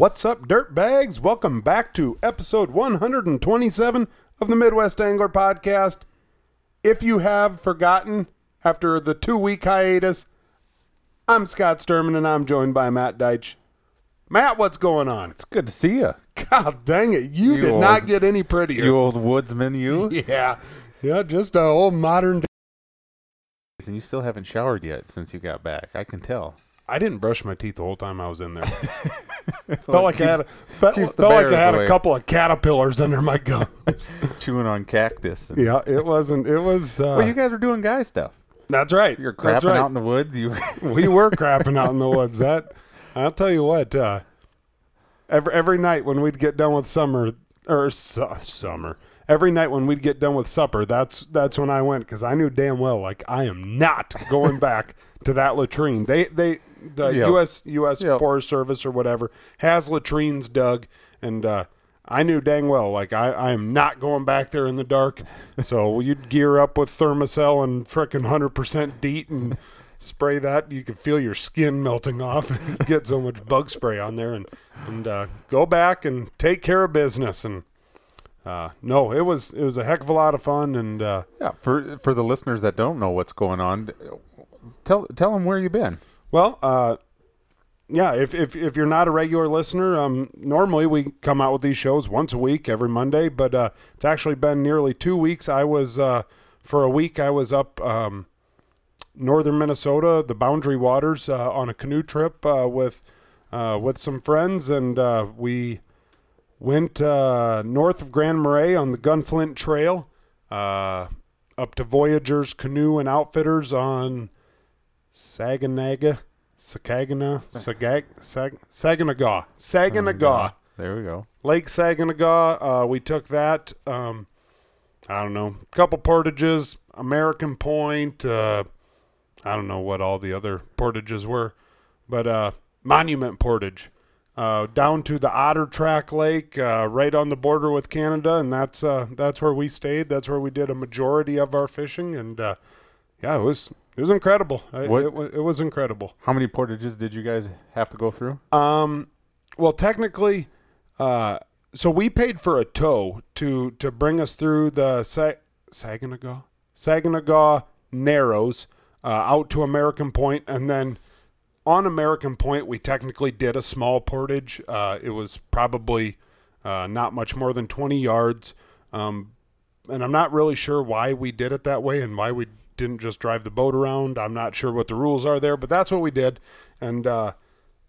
What's up, dirtbags? Welcome back to episode 127 of the Midwest Angler Podcast. If you have forgotten after the two week hiatus, I'm Scott Sturman and I'm joined by Matt Deitch. Matt, what's going on? It's good to see you. God dang it, you, You did old- not get any prettier. You old woodsman, you. yeah, yeah, just a old modern. Day. And you still haven't showered yet since you got back. I can tell. I didn't brush my teeth the whole time I was in there. felt like I had, a, felt, felt like I had a couple of caterpillars under my gums. chewing on cactus. And, yeah, it wasn't. It was. Uh, Well, you guys were doing guy stuff. that's right. You're That's crapping right. out in the woods. You we were crapping out in the woods. That I'll tell you what. Uh, every every night when we'd get done with summer or su- summer, every night when we'd get done with supper, that's that's when I went because I knew damn well like I am not going back to that latrine. They they the Yep. U.S. U.S. Yep. Forest Service or whatever has latrines dug and. uh I knew dang well, like I, I am not going back there in the dark. So you'd gear up with Thermacell and frickin' hundred percent DEET and spray that. You could feel your skin melting off. Get so much bug spray on there and and uh, go back and take care of business. And uh, no, it was it was a heck of a lot of fun. And uh, yeah. For for the listeners that don't know what's going on, tell tell them where you've been. well, uh, yeah, if, if if you're not a regular listener, um, normally we come out with these shows once a week, every Monday, but uh, it's actually been nearly two weeks. I was uh, for a week. I was up um, northern Minnesota, the Boundary Waters, uh, on a canoe trip uh, with uh, with some friends, and uh, we went north of Grand Marais on the Gunflint Trail, up to Voyagers Canoe and Outfitters on Saganaga, Sagagana, Sagag, Sag, Saganaga, Saganagaw, There we go. Lake Saganaga. Uh, we took that. Um, I don't know, a couple portages, American Point. Uh, I don't know what all the other portages were, but uh, Monument Portage. Uh, down to the Otter Track Lake, uh, right on the border with Canada, and that's uh, that's where we stayed. That's where we did a majority of our fishing, and uh, yeah, it was it was incredible. I- It, it was incredible. How many portages did you guys have to go through? Um, well, technically, uh, so we paid for a tow to to bring us through the Sa- Saginaw Saginaw Narrows uh, out to American Point, and then on American Point we technically did a small portage. Uh, it was probably uh, not much more than twenty yards, um, and I'm not really sure why we did it that way and why we didn't just drive the boat around. I'm not sure what the rules are there, but that's what we did, and. Uh,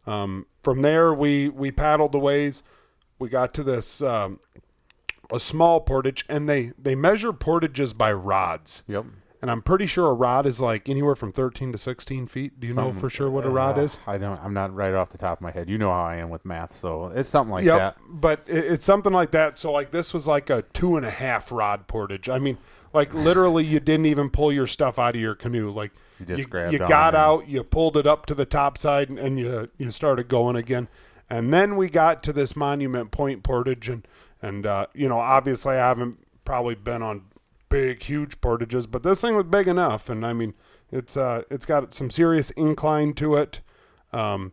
um, from there, we we paddled the ways. We got to this um, a small portage, and they they measure portages by rods. Yep. And I'm pretty sure a rod is like anywhere from 13 to 16 feet. Do you know for sure what a rod Uh, is? I don't. I'm not right off the top of my head. You know how I am with math, so it's something like Yep, that. but it, it's something like that. So like this was like a two and a half rod portage. I mean, like literally, you didn't even pull your stuff out of your canoe. Like You just you, grabbed you got out, you pulled it up to the top side, and, and you you started going again. And then we got to this Monument Point portage, and and uh, you know, obviously, I haven't probably been on big, huge portages, but this thing was big enough. And I mean, it's uh, it's got some serious incline to it. Um,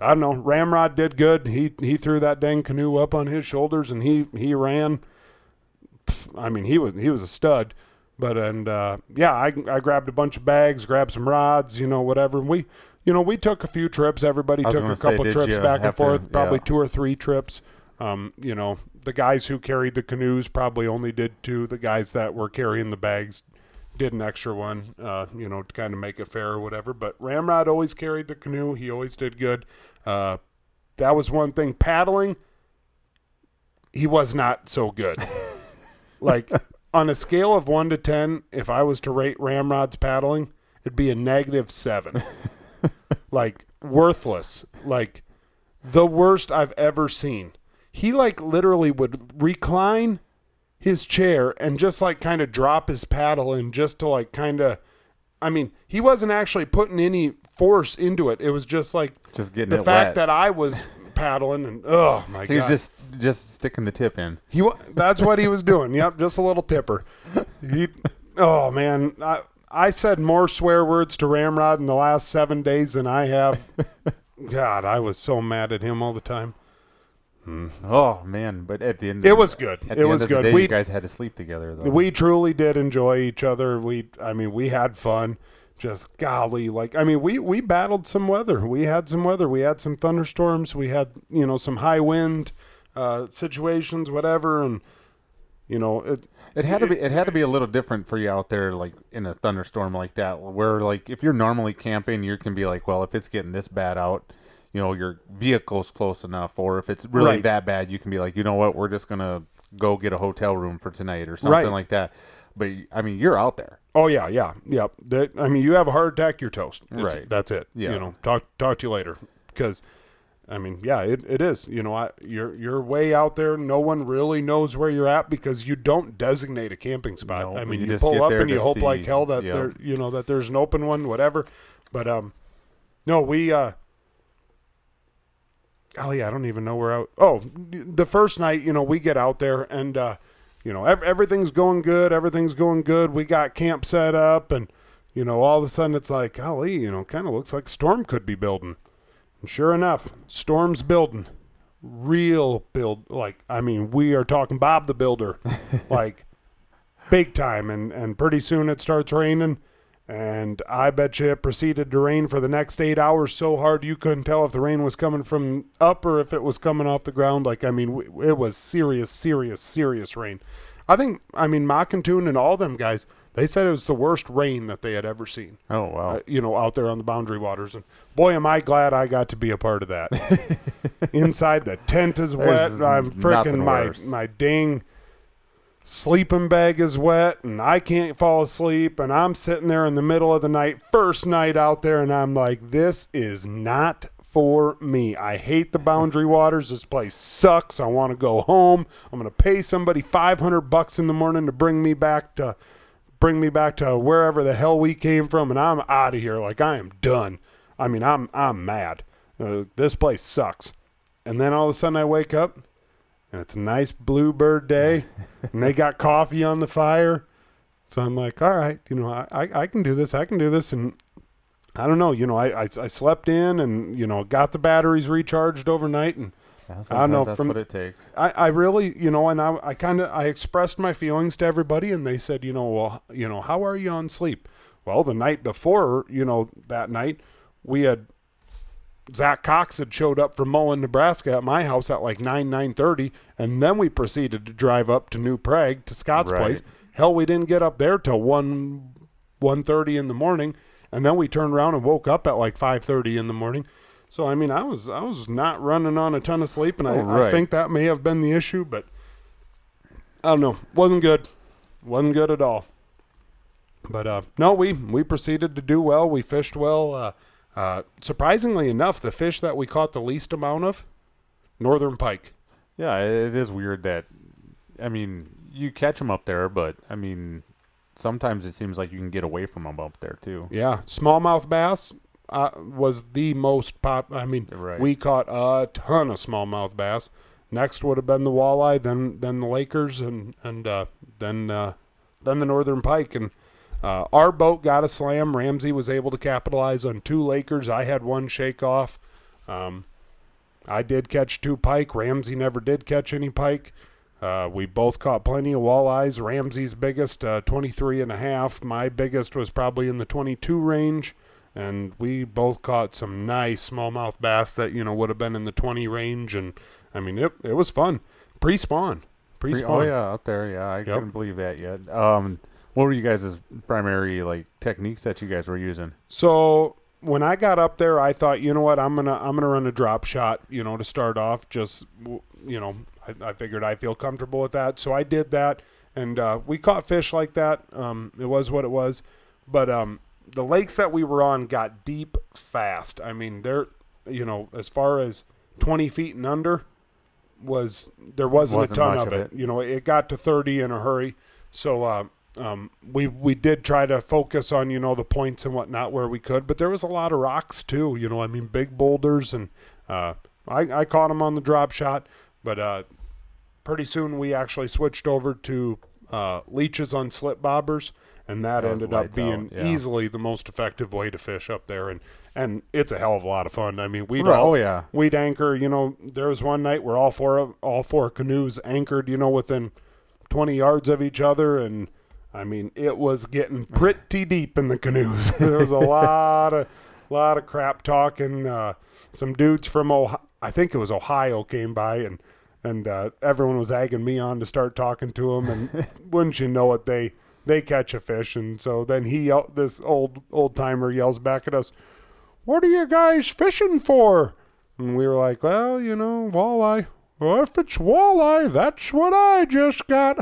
I don't know. Ramrod did good. He he threw that dang canoe up on his shoulders and he he ran. I mean, he was he was a stud. But and uh, yeah, I I grabbed a bunch of bags, grabbed some rods, you know, whatever. And we you know we took a few trips. Everybody took a couple did trips back and have to- forth, probably yeah. two or three trips. Um, you know, the guys who carried the canoes probably only did two. The guys that were carrying the bags did an extra one, uh, you know, to kind of make it fair or whatever. But Ramrod always carried the canoe. He always did good. Uh, that was one thing. Paddling, he was not so good. like on a scale of one to ten, if I was to rate Ramrod's paddling, it'd be a negative seven. like worthless. Like the worst I've ever seen. He like literally would recline his chair and just like kind of drop his paddle and just to like kind of I mean, he wasn't actually putting any force into it. It was just like Just getting the fact wet. that I was paddling and oh my He was god. just just sticking the tip in. He wa- that's what he was doing. Yep, just a little tipper. He oh man, I I said more swear words to Ramrod in the last 7 days than I have God, I was so mad at him all the time. Hmm. Oh man! But at the end, It of, was good. It was end of the good. day, We- you guys had to sleep together though. We truly did enjoy each other. We, I mean, we had fun. Just golly, like I mean, we we battled some weather. We had some weather. We had some thunderstorms. We had you know some high wind uh, situations, whatever, and you know it. It had to be. It had to be a little different for you out there, like in a thunderstorm like that, where like if you're normally camping, you can be like, well, if it's getting this bad out, you know, your vehicle's close enough, or if it's really Right. that bad, you can be like, you know what, we're just gonna go get a hotel room for tonight or something Right. like that. But I mean, you're out there. Oh yeah, yeah, yeah. That I mean, you have a heart attack, you're toast. It's- Right. That's it. Yeah. You know, talk talk to you later. Because, I mean, yeah, it, it is. You know, I, you're you're way out there. No one really knows where you're at because you don't designate a camping spot. No, I mean, you you, just pull up and you hope like hell that Yep. there, you know, that there's an open one, whatever. But um, no, we uh. Golly, I don't even know where out. Oh, the first night, you know, we get out there and, uh, you know, ev- everything's going good. Everything's going good. We got camp set up, and you know, all of a sudden it's like, golly, you know, kind of looks like storm could be building. And sure enough, storm's building. Real build, like I mean, we are talking Bob the Builder, like big time. And and pretty soon it starts raining, and I bet you it proceeded to rain for the next eight hours so hard you couldn't tell if the rain was coming from up or if it was coming off the ground. Like I mean, it was serious, serious, serious rain. I think I mean Mockingtoon and all them guys. They said it was the worst rain that they had ever seen. Oh wow! Uh, you know, out there on the boundary waters, and boy, am I glad I got to be a part of that. Inside the tent is wet. There's I'm freaking my worse. my dang sleeping bag is wet, and I can't fall asleep. And I'm sitting there in the middle of the night, first night out there, and I'm like, this is not for me. I hate the boundary waters. This place sucks. I want to go home. I'm gonna pay somebody 500 bucks in the morning to bring me back to bring me back to wherever the hell we came from, and I'm out of here. Like I am done. I mean, I'm I'm mad. Uh, this place sucks. And then all of a sudden, I wake up, and it's a nice bluebird day, and they got coffee on the fire. So I'm like, all right, you know, I, I, I can do this. I can do this. And I don't know, you know, I, I, I slept in and, you know, got the batteries recharged overnight. And Yeah, I don't know, that's from- what it takes. I, I really, you know, and I, I kind of, I expressed my feelings to everybody, and they said, you know, well, you know, how are you on sleep? Well, the night before, you know, that night, we had Zach Cox had showed up from Mullen, Nebraska, at my house at like nine nine thirty, and then we proceeded to drive up to New Prague to Scott's Right. place. Hell, we didn't get up there till one one thirty in the morning, and then we turned around and woke up at like five thirty in the morning. So I mean, I was I was not running on a ton of sleep, and I, Oh, I think that may have been the issue, but I don't know. wasn't good. wasn't good at all. But uh, no, we we proceeded to do well. We fished well. Uh, uh, surprisingly enough, the fish that we caught the least amount of, northern pike. Yeah, it is weird that. I mean, you catch them up there, but I mean, sometimes it seems like you can get away from them up there too. Yeah, smallmouth bass uh, was the most pop. I mean, Right. we caught a ton of smallmouth bass. Next would have been the walleye, then then the Lakers, and and uh, then uh, then the northern pike. And uh, our boat got a slam. Ramsey was able to capitalize on two Lakers. I had one shake off. Um, I did catch two pike. Ramsey never did catch any pike. Uh, we both caught plenty of walleyes. Ramsey's biggest, uh, 23 and a half. My biggest was probably in the 22 range. And we both caught some nice smallmouth bass that, you know, would have been in the 20 range. And, I mean, it, it was fun. Pre-spawn. Pre- Pre-spawn. Oh yeah, out there. Yeah, I couldn't believe that yet. Um, what were you guys' primary like techniques that you guys were using? So when I got up there, I thought, you know what, I'm gonna I'm gonna run a drop shot, you know, to start off. Just you know, I, I figured I feel comfortable with that, so I did that, and uh, we caught fish like that. Um, it was what it was, but um, the lakes that we were on got deep fast. I mean, they're you know, as far as 20 feet and under was there wasn't, Wasn't a ton of it. it. You know, it got to 30 in a hurry. So uh, um, we we did try to focus on you know the points and whatnot where we could, but there was a lot of rocks too. You know, I mean big boulders, and uh, I I caught them on the drop shot, but uh, pretty soon we actually switched over to uh, leeches on slip bobbers, and that, That ended up being yeah. easily the most effective way to fish up there, and and it's a hell of a lot of fun. I mean, we'd Right, all, oh, yeah. we'd anchor. You know, there was one night where all four of all four canoes anchored. You know, within twenty yards of each other, and I mean, it was getting pretty deep in the canoes. there was a lot of lot of crap talking. Uh, some dudes from Ohio, I think it was Ohio, came by and and uh, everyone was egging me on to start talking to them. And wouldn't you know it, they they catch a fish, and so then he yell, this old old timer yells back at us, "What are you guys fishing for?" And we were like, "Well, you know, walleye." Well, if it's walleye, that's what I just got.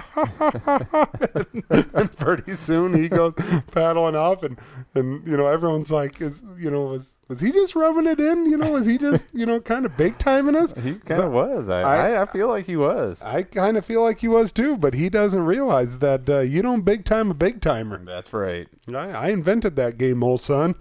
and pretty soon he goes paddling off, and and you know everyone's like, is you know was was he just rubbing it in? You know, was he just you know kind of big timing us? He kind of was. I, I- I, feel like he was. I kind of feel like he was too, but he doesn't realize that uh, you don't big time a big timer. That's right. I, I invented that game, old son.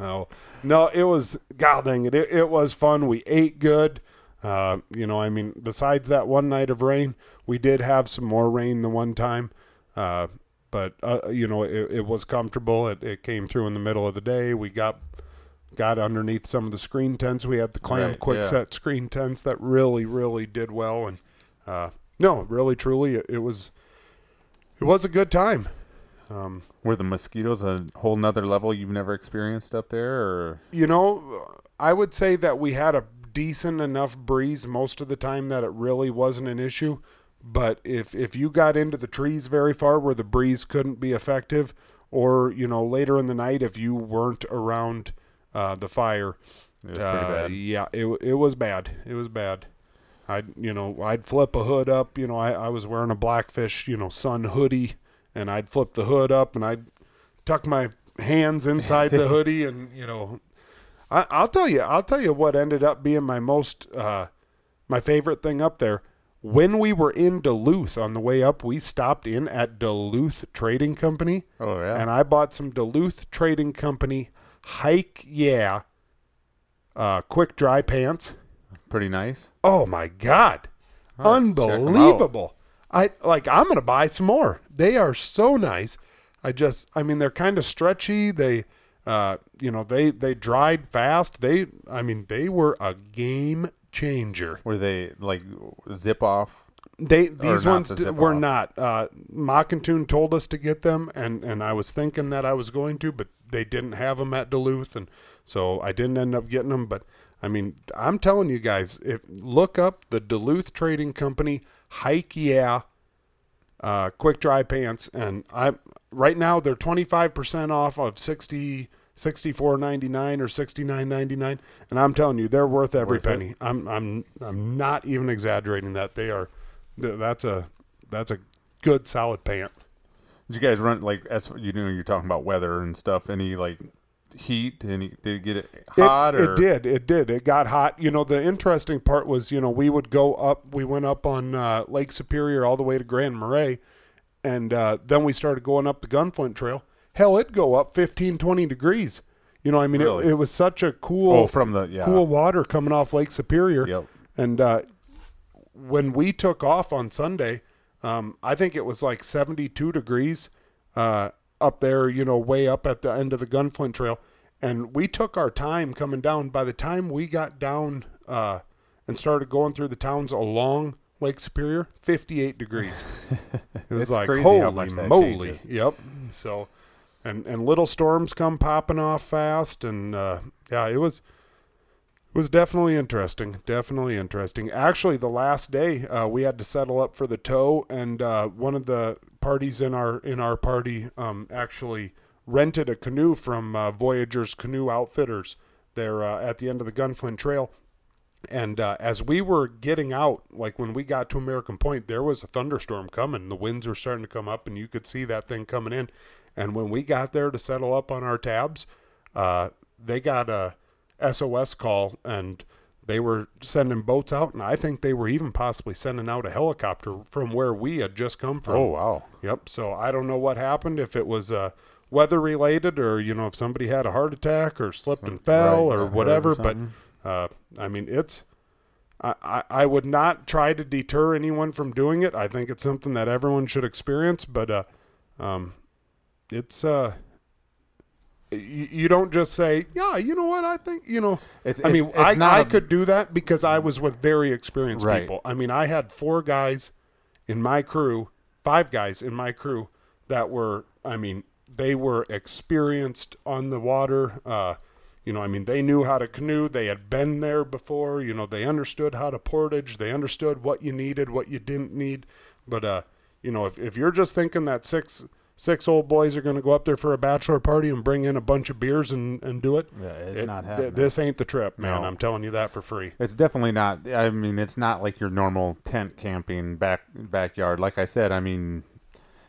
no, no, it was god dang it, it, it was fun. We ate good. Uh, you know, I mean, besides that one night of rain, we did have some more rain the one time. Uh, but uh, you know, it, it was comfortable. It, it came through in the middle of the day. We got got underneath some of the screen tents. We had the clam Right, quick yeah. set screen tents that really, really did well. And uh, no, really, truly, it, it was it was a good time. Um, Were the mosquitoes a whole nother level you've never experienced up there, or you know, I would say that we had a decent enough breeze most of the time that it really wasn't an issue. But if if you got into the trees very far where the breeze couldn't be effective, or you know later in the night if you weren't around uh, the fire, it was uh, bad? yeah, it it was bad. It was bad. I'd you know I'd flip a hood up. You know I, I was wearing a blackfish you know sun hoodie, and I'd flip the hood up and I'd tuck my hands inside the hoodie, and you know I, I'll tell you I'll tell you what ended up being my most uh, my favorite thing up there. When we were in Duluth on the way up, we stopped in at Duluth Trading Company Oh yeah. and I bought some Duluth Trading Company Hike Yeah uh, quick dry pants. pretty nice. Oh my god, right, check 'em out. unbelievable! I like. I'm gonna buy some more. They are so nice. I just, I mean, they're kind of stretchy. They, uh, you know, they they dried fast. They, I mean, they were a game changer. Were they like zip off? They these not ones the were off. not. Uh, Mockington told us to get them, and and I was thinking that I was going to, but they didn't have them at Duluth, and so I didn't end up getting them. But I mean, I'm telling you guys, if look up the Duluth Trading Company Hike Yeah uh, quick dry pants, and I right now they're 25% off of 60. 64.99 or 69.99 and I'm telling you they're worth every Worth it. penny. I'm I'm I'm not even exaggerating that they are that's a that's a good solid pant. Did you guys run like as you know you're talking about weather and stuff? Any like heat? Any did it get it It, hot or it did. It did. It got hot. You know, the interesting part was, you know, we would go up. We went up on uh, Lake Superior all the way to Grand Marais, and uh, then we started going up the Gunflint Trail. Hell, it'd go up 15, 20 degrees. You know, I mean, Really? it, it was such a cool, Oh, from the yeah. cool water coming off Lake Superior. Yep. And uh, when we took off on Sunday, um, I think it was like 72 degrees uh, up there, you know, way up at the end of the Gunflint Trail. And we took our time coming down. By the time we got down uh, and started going through the towns along Lake Superior, 58 degrees. It was like, holy how much that moly. changes. Yep. So, and, and little storms come popping off fast. And uh, yeah, it was. It was definitely interesting. Definitely interesting. Actually, the last day uh, we had to settle up for the tow, and uh, one of the parties in our in our party um, actually rented a canoe from uh, Voyagers Canoe Outfitters. There uh, at the end of the Gunflint Trail, and uh, as we were getting out, like when we got to American Point, there was a thunderstorm coming. The winds were starting to come up, and you could see that thing coming in. And when we got there to settle up on our tabs, uh, they got a SOS call, and they were sending boats out, and I think they were even possibly sending out a helicopter from where we had just come from. Oh wow. Yep. So I don't know what happened if it was uh, weather related or you know if somebody had a heart attack or slipped and fell right, or whatever. but. Uh, I mean, it's. I, I, I would not try to deter anyone from doing it. I think it's something that everyone should experience. But uh, Um, it's uh, you, you don't just say, yeah, you know what, I think, you know. It's, I mean, it's I, not could do that because I was with very experienced Right. people. I mean, I had four guys in my crew, five guys in my crew that were, I mean, they were experienced on the water. Uh, you know, I mean, they knew how to canoe. They had been there before. You know, they understood how to portage. They understood what you needed, what you didn't need. But, uh, you know, if, if you're just thinking that six six old boys are going to go up there for a bachelor party and bring in a bunch of beers and, and do it, Yeah, it's it- not th- happening. this ain't the trip, man. No. I'm telling you that for free. It's definitely not. I mean, it's not like your normal tent camping back backyard. Like I said, I mean,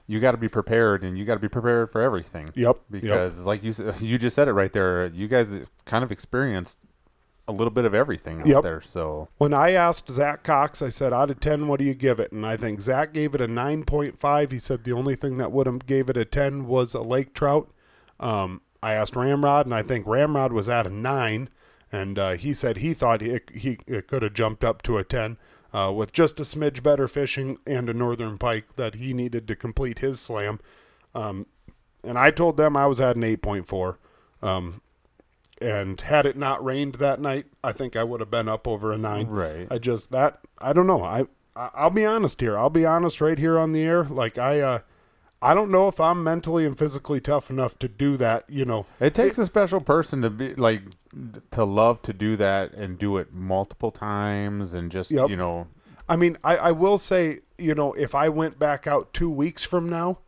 you got to be prepared, and you got to be prepared for everything. Yep. yep. Because, like you you just said it right there, you guys kind of experienced a little bit of everything out Yep. there. So When I asked Zach Cox, I said, out of 10, what do you give it? And I think Zach gave it a 9.5. He said the only thing that would have gave it a 10 was a lake trout. Um, I asked Ramrod, and I think Ramrod was at a 9. And uh, he said he thought he, he it could have jumped up to a 10 uh, with just a smidge better fishing and a northern pike that he needed to complete his slam. Um, and I told them I was at an 8.4. Um, and had it not rained that night, I think I would have been up over a nine. Right. I just that I don't know. I, I I'll be honest here. I'll be honest right here on the air. Like I uh I don't know if I'm mentally and physically tough enough to do that. You know. it takes a special person to be like to love to do that and do it multiple times and just Yep. you know I mean, I, I will say, you know, if I went back out two weeks from now,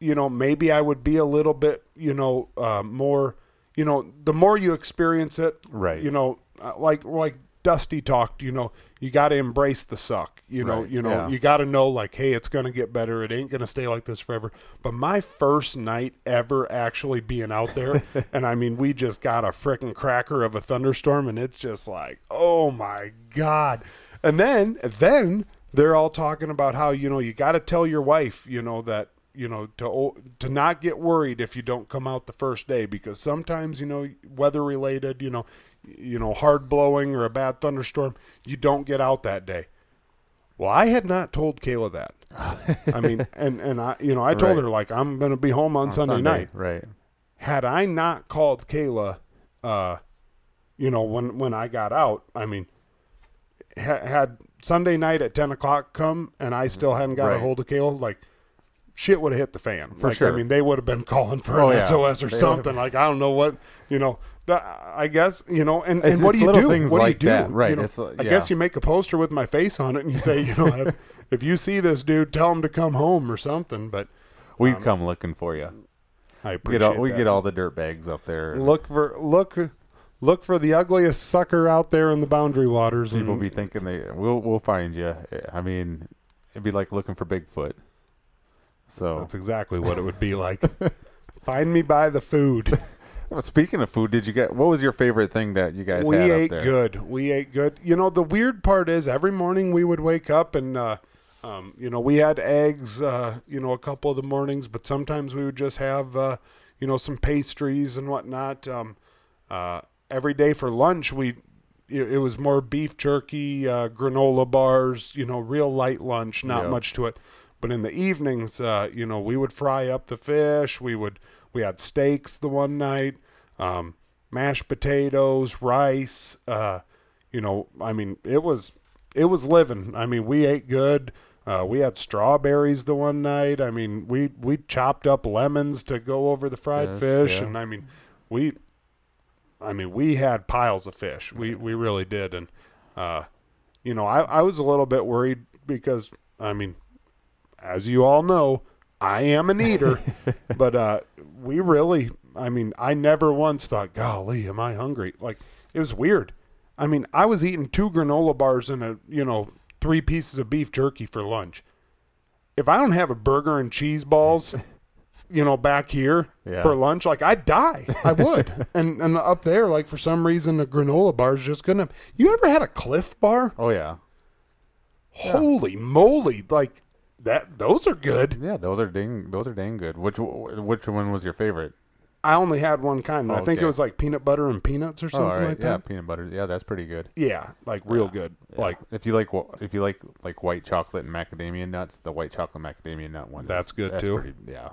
you know, maybe I would be a little bit, you know, uh, more, you know, the more you experience it, Right. You know, uh, like like Dusty talked, you know, you got to embrace the suck. You know, Right, you know, yeah. you got to know like, hey, it's gonna get better. It ain't gonna stay like this forever. But my first night ever actually being out there, and I mean, we just got a frickin' cracker of a thunderstorm, and it's just like, oh my god. And then, then they're all talking about how you know you got to tell your wife, you know that you know to to not get worried if you don't come out the first day because sometimes you know weather related, you know, you know hard blowing or a bad thunderstorm, you don't get out that day. Well, I had not told Kayla that. I mean, and and I, you know, I told Right. her like I'm going to be home on, on Sunday, night. right? Had I not called Kayla, uh, you know, when when I got out, I mean, ha- had Sunday night at ten o'clock come and I still hadn't got a hold of Kayla, like shit would have hit the fan. For like, sure. I mean, they would have been calling for Oh, an yeah. SOS or They something. Like I don't know what you know. I guess you know, and, It's- and what do you do? What like do you do? that, right, You know, it's, uh, I guess you make a poster with my face on it and you say, you know, if, if you see this dude, tell him to come home or something. But We come looking for you. I appreciate get all, we that. get all the dirt bags up there. look for look look for the ugliest sucker out there in the boundary waters. People and- be thinking they we'll we'll find you. I mean, it'd be like looking for Bigfoot. So That's exactly what it would be like. Find me by the food. Well, speaking of food, did you get what was your favorite thing that you guys we had ate up there? good. We ate good. You know, the weird part is every morning we would wake up and, uh, um, you know, we had eggs, uh, you know, a couple of the mornings, but sometimes we would just have, uh, you know, some pastries and whatnot. Um, uh, every day for lunch, we, it, it was more beef jerky, uh, granola bars, you know, real light lunch, not Yeah. much to it. But in the evenings, uh, you know, we would fry up the fish. We would, we had steaks the one night, um, mashed potatoes, rice. Uh, you know, I mean, it was, it was living. I mean, we ate good. Uh, we had strawberries the one night. I mean, we we chopped up lemons to go over the fried Fish, fish, yeah. and I mean, we, I mean, we had piles of fish. We we really did, and uh, you know, I I was a little bit worried because I mean, as you all know, I am an eater, but uh, we really, I mean, I never once thought, golly, am I hungry? Like, it was weird. I mean, I was eating two granola bars and a, you know, three pieces of beef jerky for lunch. If I don't have a burger and cheese balls, you know, back here Yeah. for lunch, like I'd die. I would. and and up there, like for some reason, the granola bars just couldn't. Have. You ever had a Clif Bar? Oh yeah, Holy moly! Like that. Those are good. yeah. Those are dang. Those are dang good. Which which one was your favorite? I only had one kind. I think it was like peanut butter and peanuts or Oh, something like yeah, that. peanut butter. Yeah, that's pretty good. Yeah, like real good. Yeah. Like if you like if you like like white chocolate and macadamia nuts, the white chocolate macadamia nut one. is- That's good, too. Pretty, yeah,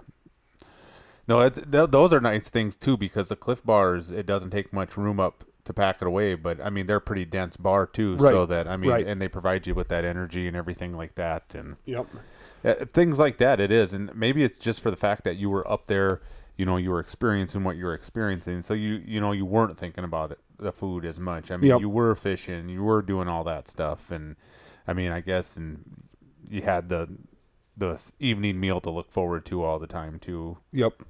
No, it, th- those are nice things too because the Clif Bars it doesn't take much room up to pack it away, but I mean they're pretty dense bar too, so that I mean, Right. and they provide you with that energy and everything like that, and Yep. Uh, things like that. It is, and maybe it's just for the fact that you were up there, you know, you were experiencing what you were experiencing, so you you know you weren't thinking about it, the food as much. I mean, Yep. you were fishing, you were doing all that stuff, and I mean, I guess, and you had the the evening meal to look forward to all the time too. Yep.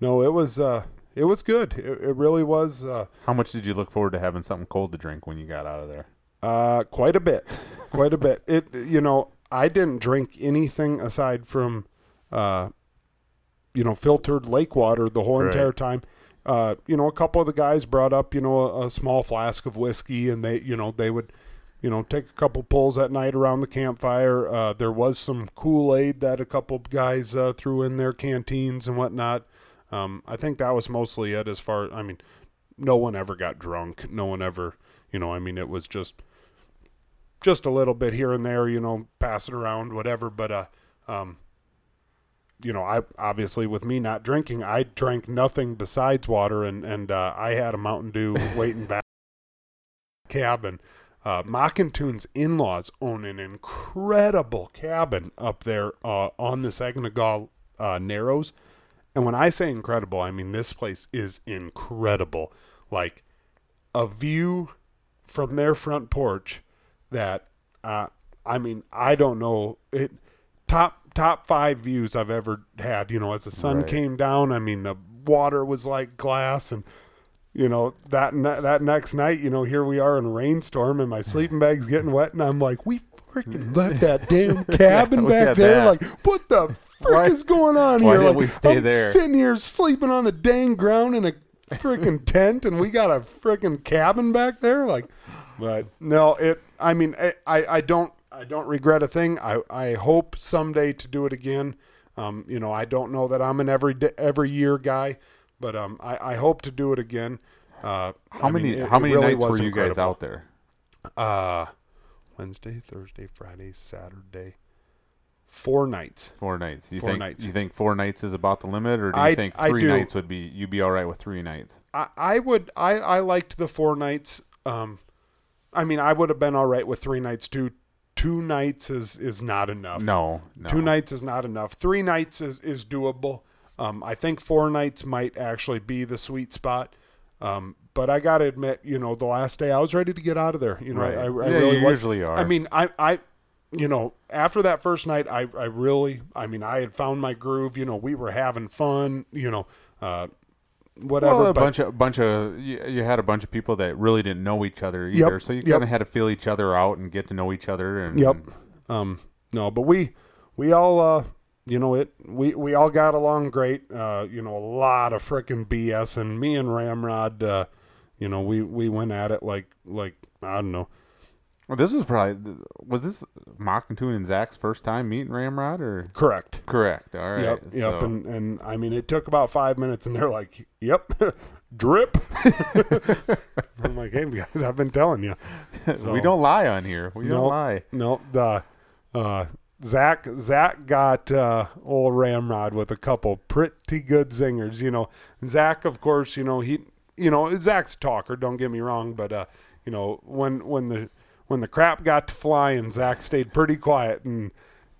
No, it was uh it was good. It, it really was uh How much did you look forward to having something cold to drink when you got out of there? uh quite a bit. quite a bit. It you know, I didn't drink anything aside from uh you know, filtered lake water the whole Right. entire time. Uh, you know, a couple of the guys brought up, you know, a, a small flask of whiskey and they, you know, they would, you know, take a couple pulls at night around the campfire. Uh, there was some Kool-Aid that a couple of guys uh, threw in their canteens and whatnot. Um, I think that was mostly it as far, I mean, no one ever got drunk. No one ever, you know, I mean, it was just, just a little bit here and there, you know, pass it around, whatever. But, uh, um, you know, I obviously with me not drinking, I drank nothing besides water, and and uh, I had a Mountain Dew waiting back cabin. Uh, Mockintoon's in-laws own an incredible cabin up there uh, on the Saginaw uh, Narrows, and when I say incredible, I mean this place is incredible. Like a view from their front porch that uh, I mean I don't know it top top five views I've ever had. You know, as the sun Right. came down, I mean the water was like glass, and you know that ne- that next night, you know, here we are in a rainstorm, and my sleeping bag's getting wet, and I'm like, we freaking left that damn cabin we back there. that. Like, what the frick is going on why here? like, we stay I'm there? sitting here sleeping on the dang ground in a freaking tent, and we got a freaking cabin back there. Like, but no, it. I mean, I, I, I don't, I don't regret a thing. I, I hope someday to do it again. Um, you know, I don't know that I'm an every every year guy, but um, I, I hope to do it again. Uh, How I mean, many it- how many really nights were you guys out there? Uh, Wednesday, Thursday, Friday, Saturday, four nights. Four nights. You Four think nights. you think four nights is about the limit, or do you I- think three nights would be you'd be all right with three nights? I, I would I, I liked the four nights. Um, I mean, I would have been all right with three nights too. Two nights is is not enough. No, no. Two nights is not enough. Three nights is is doable. Um, I think four nights might actually be the sweet spot. Um, but I got to admit, you know, the last day I was ready to get out of there. You know, Right. I, I Yeah, really you was. usually are. I mean, I, I, you know, after that first night, I, I really, I mean, I had found my groove. You know, we were having fun. You know, uh, whatever. Well, a bunch of bunch of you, you had a bunch of people that really didn't know each other either, so you yep. kind of had to feel each other out and get to know each other. And Yep. Um, no, but we we all uh, you know it we we all got along great. Uh, you know, a lot of frickin' BS and me and Ramrod uh, you know, we we went at it like like I don't know. Well, this is probably was this Mockington and Zach's first time meeting Ramrod, or Correct. correct? All right. Yep, yep, so- and and I mean it took about five minutes, and they're like, "Yep, drip." I'm like, "Hey guys, I've been telling you." So- we don't lie on here. We don't Nope. lie. No, the uh, Zach Zach got uh, old Ramrod with a couple pretty good zingers. You know, Zach, of course, you know he, you know Zach's talker. Don't get me wrong, but uh, you know when when the when the crap got to flying, Zach stayed pretty quiet and.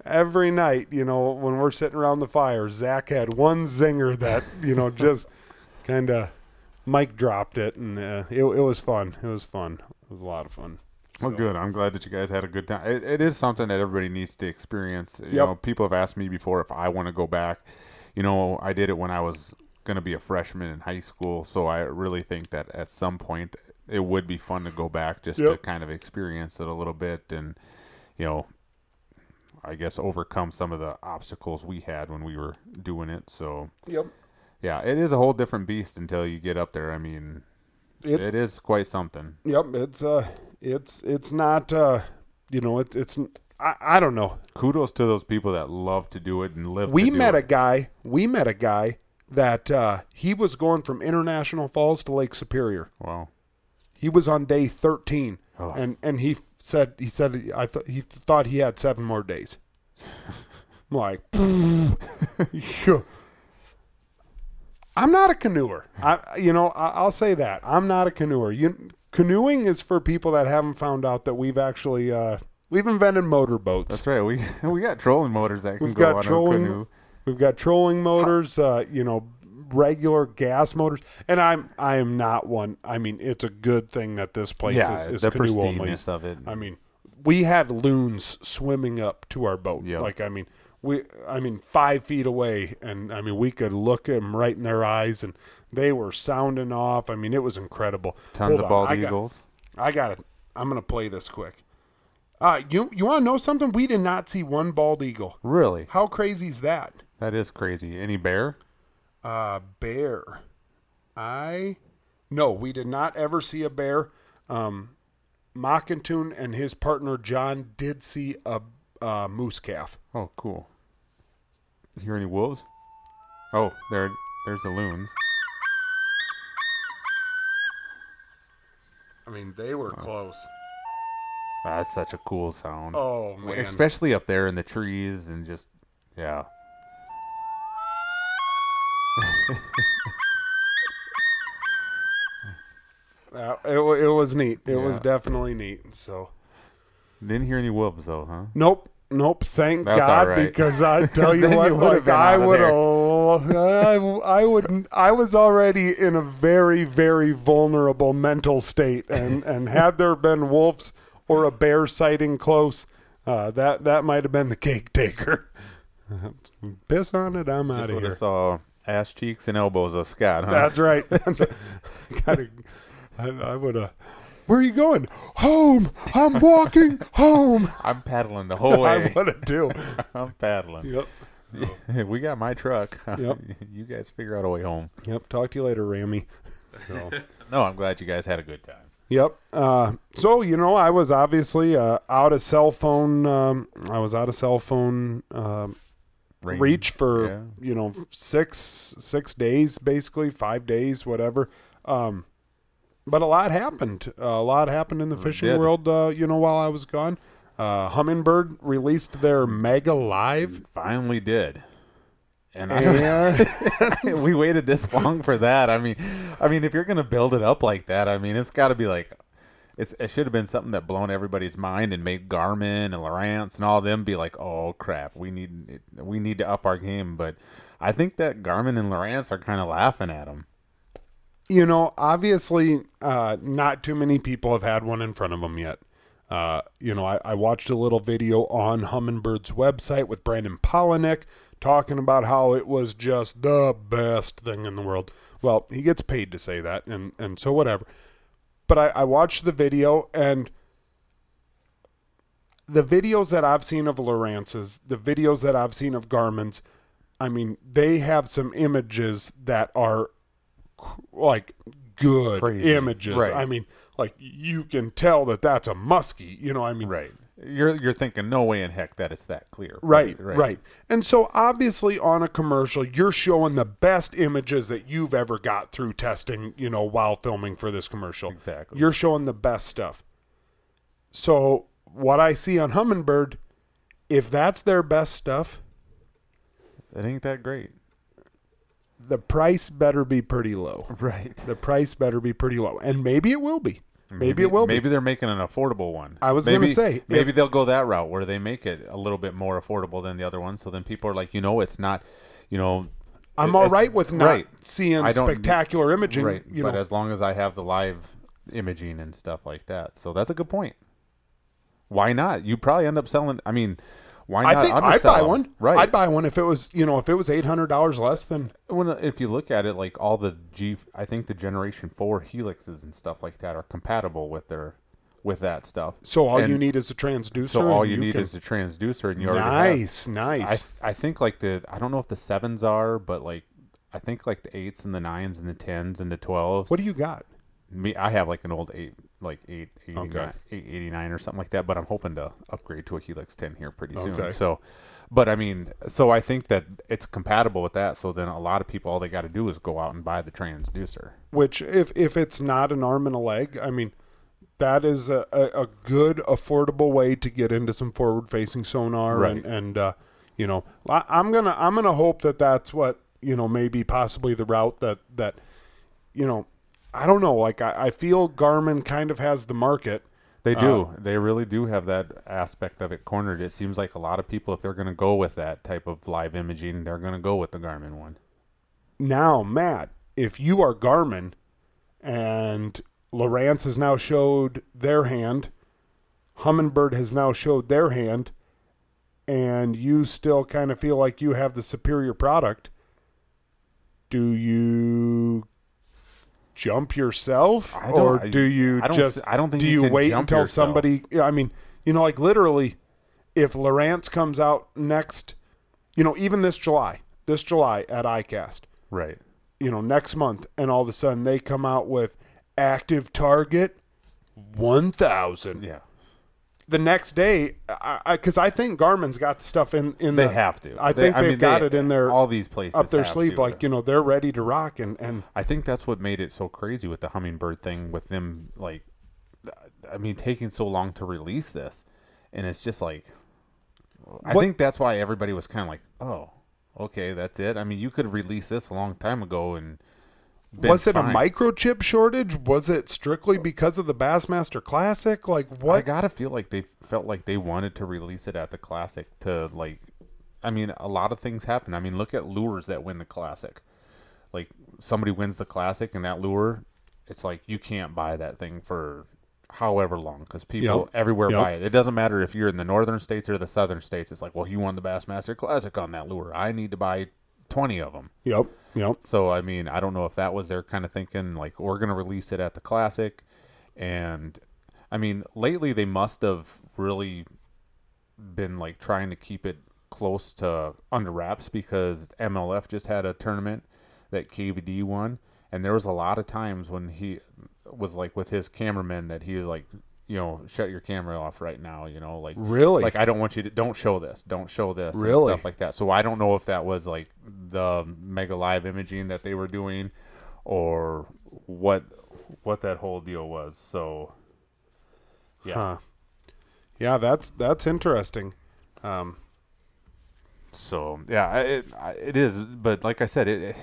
Every night, you know, when we're sitting around the fire, Zach had one zinger that, you know, just kind of mic dropped it, and uh, it, it was fun. It was fun. It was a lot of fun. Well, good. I'm glad that you guys had a good time. It, it is something that everybody needs to experience. You Yep. know, people have asked me before if I want to go back. You know, I did it when I was going to be a freshman in high school, so I really think that at some point it would be fun to go back just to kind of experience it a little bit and, you know, I guess overcome some of the obstacles we had when we were doing it. So, Yep. yeah, it is a whole different beast until you get up there. I mean, It- it is quite something. Yep, it's uh, it's it's not uh, you know, it's it's I, I don't know. Kudos to those people that love to do it and live. We met it. a guy. We met a guy that uh, he was going from International Falls to Lake Superior. Wow. He was on day thirteen, Oh. and and he said he said I th- he thought he had seven more days. I'm like. I'm not a canoeer. I, you know, I, I'll say that I'm not a canoeer. You, canoeing is for people that haven't found out that we've actually uh, we've invented motorboats. That's right. We we got trolling motors that can We've go got on trolling- a canoe. We've got trolling motors, uh, you know, regular gas motors, and I'm I am not one. I mean, it's a good thing that this place Yeah, is, is the canoe only. pristineness of it. I mean, we had loons swimming up to our boat. Yep. Like I mean, we I mean five feet away, and I mean we could look them right in their eyes, and they were sounding off. I mean, it was incredible. Tons Hold of on, bald I got- eagles. I got it. I'm gonna play this quick. Uh, you you want to know something? We did not see one bald eagle. Really? How crazy is that? That is crazy. Any bear? Uh, bear. I no, we did not ever see a bear. Um, Mockington and his partner John did see a uh, moose calf. Oh, cool. Hear any wolves? Oh, there, there's the loons. I mean, they were close. That's such a cool sound. Oh man, Especially up there in the trees and just, yeah. Uh, it, it was neat. It was definitely neat. So Didn't hear any wolves though, huh? nope. Nope, thank That's God, right. because I tell you what, you I would have, I, I wouldn't, I was already in a very, very vulnerable mental state, and and had there been wolves or a bear sighting close, uh, that that might have been the cake taker. Piss on it, I'm out of would here. saw ass cheeks and elbows of Scott, huh? That's right. Gotta, I, I would have. Where are you going? Home. I'm walking home. I'm paddling the whole way. I way. would have do. I'm paddling. Yep. we got my truck. Yep. you guys figure out a way home. Yep. Talk to you later, Rammy. So. No, I'm glad you guys had a good time. Yep. Uh, so you know, I was obviously uh, out of cell phone. Um, I was out of cell phone um, Reach for yeah. you know six six days, basically five days, whatever. Um, but a lot happened. a lot happened in the fishing world. Uh, you know, while I was gone, uh, Humminbird released their Mega Live, Finally did. And I, and we waited this long for that. I mean, I mean, if you're gonna build it up like that, I mean, it's got to be like, it's it should have been something that blown everybody's mind and made Garmin and Lowrance and all them be like, oh crap, we need we need to up our game. But I think that Garmin and Lowrance are kind of laughing at them. you know, obviously, uh, not too many people have had one in front of them yet. Uh, you know, I, I watched a little video on Humminbird's website with Brandon Palaniuk talking about how it was just the best thing in the world. Well, he gets paid to say that, and, and so whatever. But I, I watched the video, and the videos that I've seen of Lowrance's, the videos that I've seen of Garmin's, I mean, they have some images that are like good Crazy. images. Right. I mean, like you can tell that that's a muskie. You know, I mean, Right. You're you're thinking no way in heck that it's that clear. Right, right, And so obviously on a commercial, you're showing the best images that you've ever got through testing, you know, while filming for this commercial. Exactly. You're showing the best stuff. So what I see on Humminbird if that's their best stuff, It ain't that great. the price better be pretty low. Right. The price better be pretty low. And maybe it will be. Maybe, it will be. Maybe they're making an affordable one. I was gonna say, maybe if- they'll go that route where they make it a little bit more affordable than the other one. So then people are like, you know, it's not, you know, I'm all with not right. seeing spectacular imaging. right. You but know, as long as I have the live imaging and stuff like that, so that's a good point. Why not? You probably end up selling. I mean, why not? I think I'd buy them? one. Right. I'd buy one if it was, you know, if it was eight hundred dollars less than. when uh, if you look at it, like all the G, I think the Generation Four helixes and stuff like that are compatible with their with that stuff. So all you need is a transducer. So all and you, need can- is a transducer, and you already have- nice, nice. I I think like the I don't know if the sevens are, but like I think like the eights and the nines and the tens and the twelves. what do you got? Me, I have like an old eight, like eight eighty Okay. eight eighty nine or something like that. But I'm hoping to upgrade to a Helix ten here pretty soon. Okay. So, but I mean, so I think that it's compatible with that. So then a lot of people, all they got to do is go out and buy the transducer. Which, if if it's not an arm and a leg, I mean, that is a, a, a good affordable way to get into some forward facing sonar Right. and and uh, you know I'm gonna I'm gonna hope that that's what you know, maybe possibly the route that that, you know, I don't know. Like I, I feel Garmin kind of has the market. They do. Uh, they really do have that aspect of it cornered. It seems like a lot of people, if they're going to go with that type of live imaging, they're going to go with the Garmin one. Now, Matt, if you are Garmin, and Lowrance has now showed their hand, Humminbird has now showed their hand, and you still kind of feel like you have the superior product, do you jump yourself or do you I don't just I don't think do you you wait until yourself. somebody I mean, you know like literally if Lowrance comes out next, you know, even this July, this July at ICAST, Right. you know, next month, and all of a sudden they come out with active target 1000. Yeah. The next day, because I, think Garmin's got stuff in, in They the, have to. I They- think they've mean, got they- it in their all these places up their sleeve, to. like you know they're ready to rock, and and I think that's what made it so crazy with the Humminbird thing, with them like, I mean, taking so long to release this, and it's just like, I What- think that's why everybody was kind of like, oh, okay, that's it. I mean, you could release this a long time ago, and was it fine. a microchip shortage? Was it strictly because of the Bassmaster Classic? Like what? I gotta feel like they felt like they wanted to release it at the classic to like I mean a lot of things happen. I mean look at lures that win the classic. Like somebody wins the classic and that lure it's like you can't buy that thing for however long because people Yep. everywhere Yep. buy it. It doesn't matter if you're in the northern states or the southern states. It's like, well, you won the Bassmaster Classic on that lure. I need to buy 20 of them. Yep, yep. So I mean, I don't know if that was their kind of thinking. Like we're gonna release it at the classic, and I mean, lately they must have really been like trying to keep it close to under wraps because MLF just had a tournament that KVD won, and there was a lot of times when he was like with his cameraman that he was like, you know, shut your camera off right now, you know, like Really? like I don't want you to don't show this, don't show this, and Really? stuff like that. So I don't know if that was like the mega live imaging that they were doing, or what what that whole deal was. So yeah, Huh. Yeah, that's that's interesting. Um, so yeah, it it is. But like I said, it, it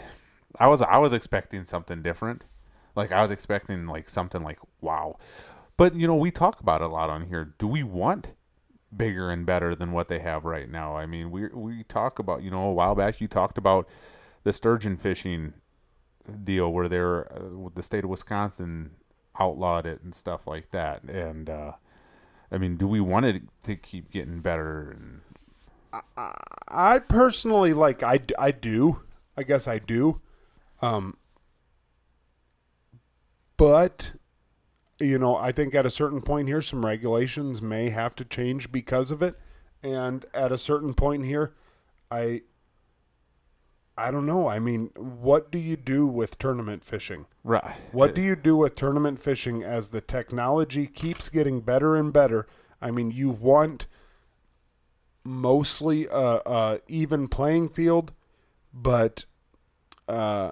I was I was expecting something different. Like I was expecting like something like wow. But you know, we talk about it a lot on here. Do we want bigger and better than what they have right now? I mean, we we talk about, you know, a while back you talked about the sturgeon fishing deal where they're uh, the state of Wisconsin outlawed it and stuff like that. And uh I mean, do we want it to keep getting better and I personally like I, I do. I guess I do. Um but you know, I think at a certain point here some regulations may have to change because of it. And at a certain point here, I I don't know. I mean, what do you do with tournament fishing? right? What do you do with tournament fishing as the technology keeps getting better and better? I mean, you want mostly a, a even playing field, but uh,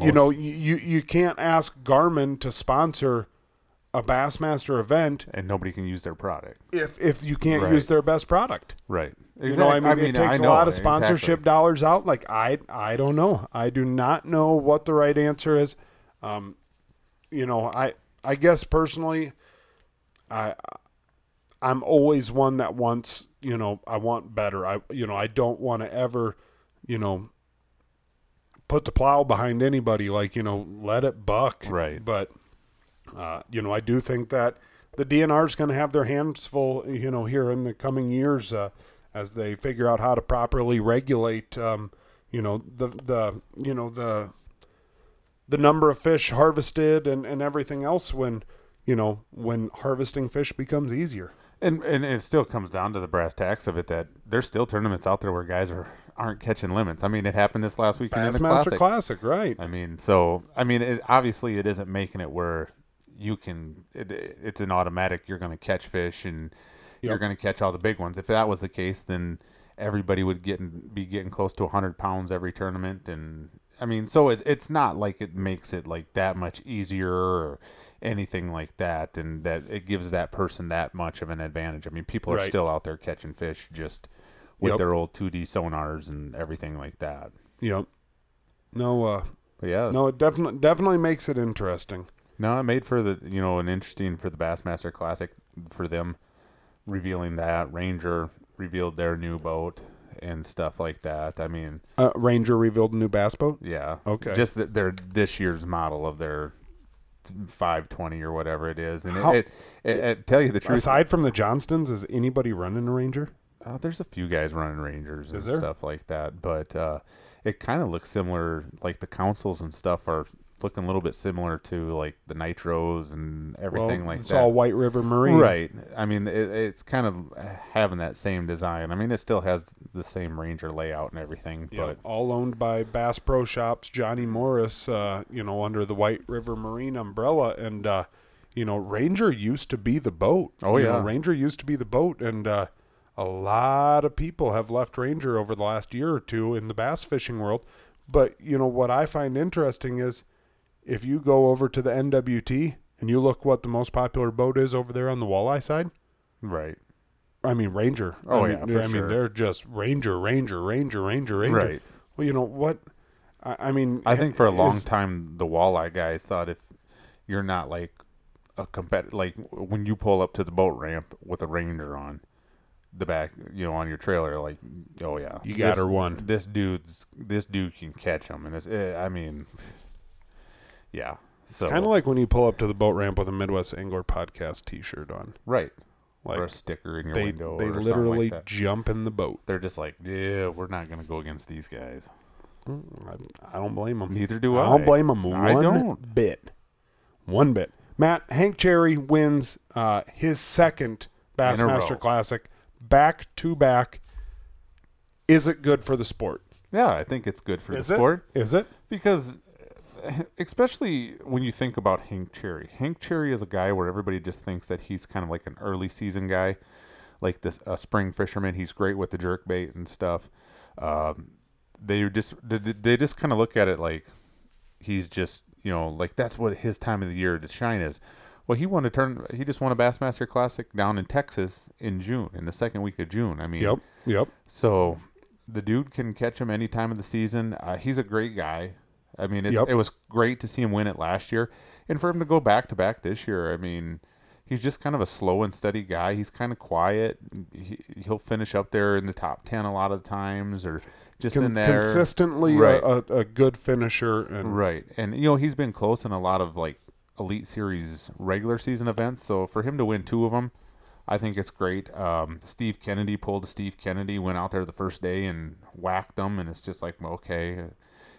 you know, you you can't ask Garmin to sponsor a Bassmaster event and nobody can use their product. if if you can't Right. use their best product. Right. You know, I mean, it takes a lot of sponsorship exactly. dollars out. Like I, I don't know. I do not know what the right answer is. Um, you know, I, I guess personally, I, I'm always one that wants, you know, I want better. I, you know, I don't want to ever, you know, put the plow behind anybody. Like, you know, let it buck. Right. But, uh, you know, I do think that the DNR is going to have their hands full, you know, here in the coming years uh, as they figure out how to properly regulate, um, you know, the the you know the the number of fish harvested and, and everything else when you know when harvesting fish becomes easier. And and it still comes down to the brass tacks of it that there's still tournaments out there where guys are aren't catching limits. I mean, it happened this last weekend in the Bassmaster classic. Classic, right? I mean, so I mean, it, obviously, it isn't making it where you can. It, it's an automatic. You're going to catch fish, and you're going to catch all the big ones. If that was the case, then everybody would get be getting close to 100 pounds every tournament, and I mean, so it, it's not like it makes it like that much easier or anything like that, and that it gives that person that much of an advantage. I mean, people are Right. still out there catching fish just with Yep. their old 2D sonars and everything like that. Yep. no, uh, But yeah, no, it definitely definitely makes it interesting. No, it made for the you know an interesting for the Bassmaster Classic for them revealing that Ranger revealed their new boat and stuff like that. I mean, Uh, Ranger revealed a new bass boat. yeah, Okay. just that their this year's model of their 520 or whatever it is, and How- it, it, it, it tell you the truth. Aside from the Johnstons, is anybody running a Ranger? Uh, there's a few guys running Rangers and stuff like that, but uh, it kind of looks similar. Like the consoles and stuff are looking a little bit similar to like the Nitros and everything well, like it's that. It's all White River Marine. Right. I mean, it, it's kind of having that same design. I mean, it still has the same Ranger layout and everything, Yeah, but all owned by Bass Pro Shops, Johnny Morris, uh, you know, under the White River Marine umbrella. And, uh, you know, Ranger used to be the boat. Oh, You know, yeah. Ranger used to be the boat. And uh, a lot of people have left Ranger over the last year or two in the bass fishing world. But, you know, what I find interesting is if you go over to the NWT and you look what the most popular boat is over there on the walleye side, right. I mean, Ranger. Oh, I mean, yeah, for I mean, they're just Ranger, Ranger, Ranger, Ranger, Ranger. Right. Well, you know what? I, I mean, I think for a long time, the walleye guys thought if you're not like a compet, like when you pull up to the boat ramp with a Ranger on the back, you know, on your trailer, like, oh yeah, You got this- her one. This dude's this dude can catch them, and it's, eh, I mean, yeah. So kind of like when you pull up to the boat ramp with a Midwest Angler podcast T-shirt on. right, Like or a sticker in your they window. they or something literally like jump in the boat. they're just like, yeah, we're not gonna go against these guys. I, I don't blame them. Neither do I. I don't blame them one I don't. bit. One bit. Matt Hank Cherry wins uh, his second Bassmaster. Classic back to back. Is it good for the sport? Yeah, I think it's good for Is the it? sport. Is it? because especially when you think about Hank Cherry. Hank Cherry is a guy where everybody just thinks that he's kind of like an early season guy, like this a spring fisherman. He's great with the jerk bait and stuff. Um, they just they, they just kind of look at it like he's just you know like that's what his time of the year to shine is. Well, he won a turn. He just won a Bassmaster Classic down in Texas in June, in the second week of June. I mean, Yep. Yep. so the dude can catch him any time of the season. Uh, he's a great guy. I mean, it's, Yep. it was great to see him win it last year, and for him to go back to back this year. I mean, he's just kind of a slow and steady guy. He's kind of quiet. He, he'll finish up there in the top ten a lot of times, or just Con- in there consistently a- Right. a, a good finisher and Right. And you know, he's been close in a lot of like elite series regular season events, so for him to win two of them, I think it's great. Um, Steve Kennedy pulled a Steve Kennedy, went out there the first day and whacked them, and it's just like, okay,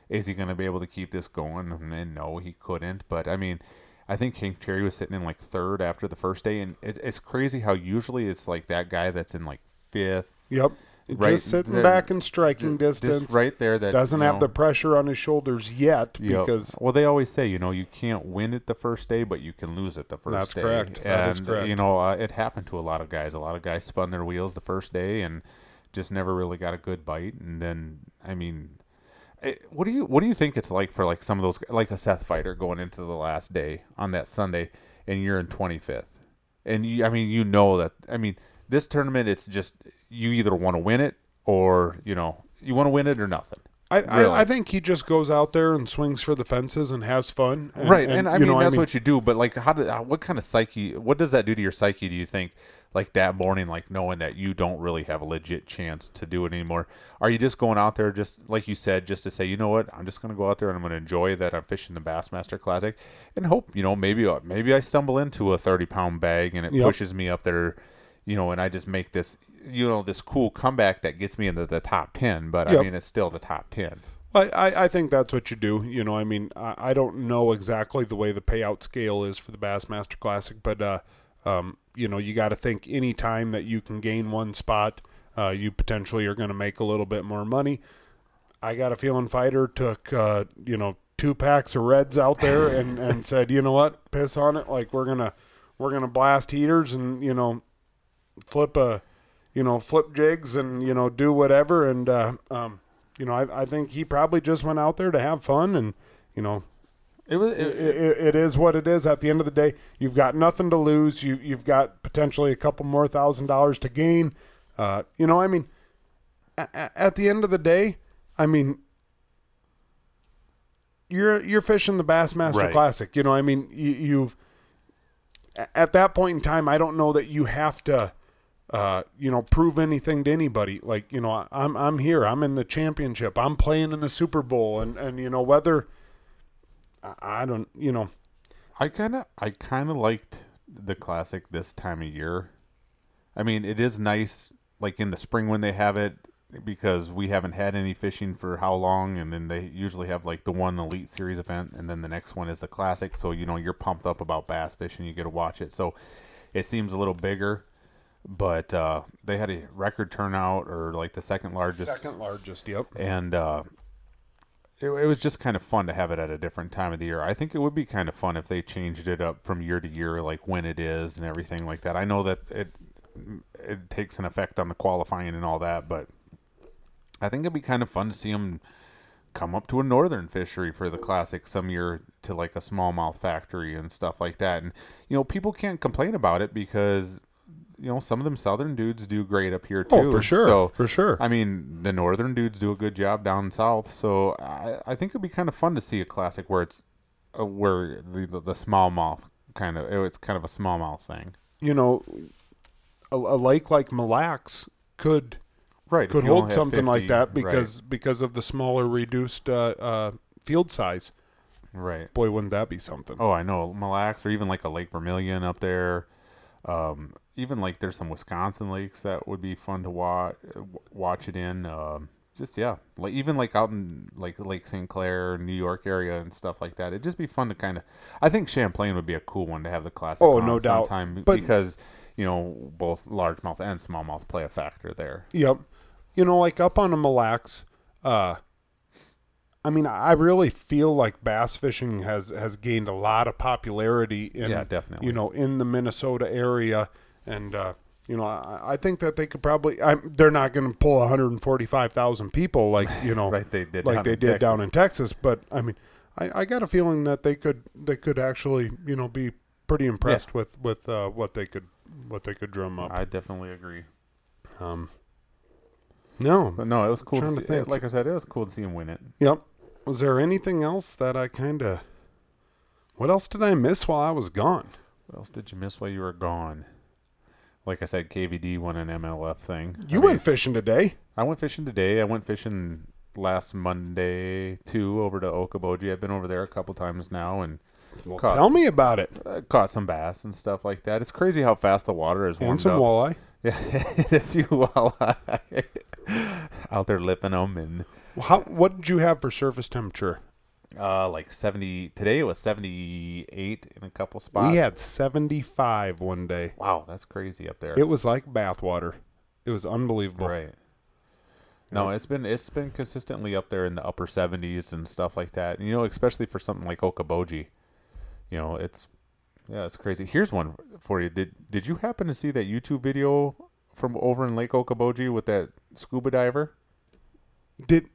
is he going to be able to keep this going? And, no, he couldn't. But I mean, I think Hank Cherry was sitting in like third after the first day, and it, it's crazy how usually it's like that guy that's in like fifth, Yep. Right Just sitting there. back in striking distance. just right there. That doesn't have know, the pressure on his shoulders yet Yep. because well, they always say you know you can't win it the first day, but you can lose it the first That's day. correct. And That is correct. you know uh, it happened to a lot of guys. A lot of guys spun their wheels the first day and just never really got a good bite. And then I mean, Eh, what do you what do you think it's like for like some of those like a Seth Feider going into the last day on that Sunday and you're in 25th, and you, I mean you know that I mean this tournament it's just you either want to win it or you know you want to win it or nothing. I, Really. I, I think he just goes out there and swings for the fences and has fun. And, right, and, I you mean know, that's what you do. But like, how did what kind of psyche? What does that do to your psyche? Do you think like that morning, like knowing that you don't really have a legit chance to do it anymore? Are you just going out there, just like you said, just to say, you know what, I'm just going to go out there and I'm going to enjoy that I'm fishing the Bassmaster Classic, and hope you know maybe uh, maybe I stumble into a 30 pound bag and it Yep. pushes me up there. You know, and I just make this, you know, this cool comeback that gets me into the top ten. But I mean, it's still the top ten. I, I, I think that's what you do. You know, I mean, I, I don't know exactly the way the payout scale is for the Bassmaster Classic, but uh, um, you know, you got to think any time that you can gain one spot, uh, you potentially are going to make a little bit more money. I got a feeling Feider took uh, you know two packs of Reds out there and, and said, you know what, piss on it. Like we're gonna we're gonna blast heaters and you know flip a you know flip jigs and you know do whatever and uh, um, you know I, I think he probably just went out there to have fun and you know It was. it, it, it is what it is at the end of the day you've got nothing to lose you you've got potentially a couple more thousand dollars to gain uh, you know I mean a- a- at the end of the day I mean you're you're fishing the Bassmaster Right. Classic. You know, I mean, you, you've at that point in time, I don't know that you have to, uh, you know, prove anything to anybody. Like, you know, I- I'm I'm here. I'm in the championship. I'm playing in the Super Bowl, and and you know whether I, don't, you know, I kind of I kind of liked the classic this time of year. I mean, it is nice like in the spring when they have it because we haven't had any fishing for how long and then they usually have like the one elite series event and then the next one is the classic so you know you're pumped up about bass fishing you get to watch it so it seems a little bigger but uh, they had a record turnout or like the second largest second largest. Yep. and uh, it, it was just kind of fun to have it at a different time of the year. I think it would be kind of fun if they changed it up from year to year, like when it is and everything like that. I know that it it takes an effect on the qualifying and all that, but I think it'd be kind of fun to see them come up to a northern fishery for the classic some year to like a smallmouth factory and stuff like that. And you know, people can't complain about it because you know some of them southern dudes do great up here too. Oh, for sure. So for sure. I mean, the northern dudes do a good job down south, so I, I think it'd be kind of fun to see a classic where it's uh, where the the, the smallmouth kind of it's kind of a smallmouth thing, you know, a, a lake like Mille Lacs could right? could hold something like 50 that right, because because of the smaller reduced uh, uh, field size. right. Boy, wouldn't that be something? Oh, I know Mille Lacs or even like a Lake Vermilion up there. Um, even like there's some Wisconsin lakes that would be fun to watch watch it in. Um, just yeah, like even like out in like Lake St. Clair, New York area and stuff like that. It'd just be fun to kind of. I think Champlain would be a cool one to have the classic. Oh, no doubt. sometime But- because you know both largemouth and smallmouth play a factor there. Yep. You know, like up on the Mille Lacs, uh, I mean, I really feel like bass fishing has has gained a lot of popularity in Yeah, definitely. you know in the Minnesota area, and uh, you know I, I think that they could probably I'm, they're not going to pull 145,000 people like you know Right, they did like down they in did down Texas. in Texas, but I mean I, I got a feeling that they could they could actually you know be pretty impressed with with uh, what they could what they could drum up. I definitely agree. Um, no, But no, it was cool. To to see, think. Like I said, it was cool to see him win it. Yep. Was there anything else that I kind of. What else did I miss while I was gone? What else did you miss while you were gone? Like I said, KVD won an MLF thing. You I mean, went fishing today. I went fishing today. I went fishing last Monday too over to Okoboji. I've been over there a couple times now and Well, Cost. tell me about it. uh, caught some bass and stuff like that. It's crazy how fast the water is And some up. walleye. Yeah, a few walleye out there lipping them and How, what did you have for surface temperature? uh, like seventy. Today it was seventy eight in a couple spots. We had 75 one day. wow, that's crazy up there. It was like bathwater. It was unbelievable. Right. No, it's been it's been consistently up there in the upper seventies and stuff like that. You know, especially for something like Okoboji. You know, it's yeah, it's crazy. Here's one for you. Did did you happen to see that YouTube video from over in Lake Okoboji with that scuba diver? Did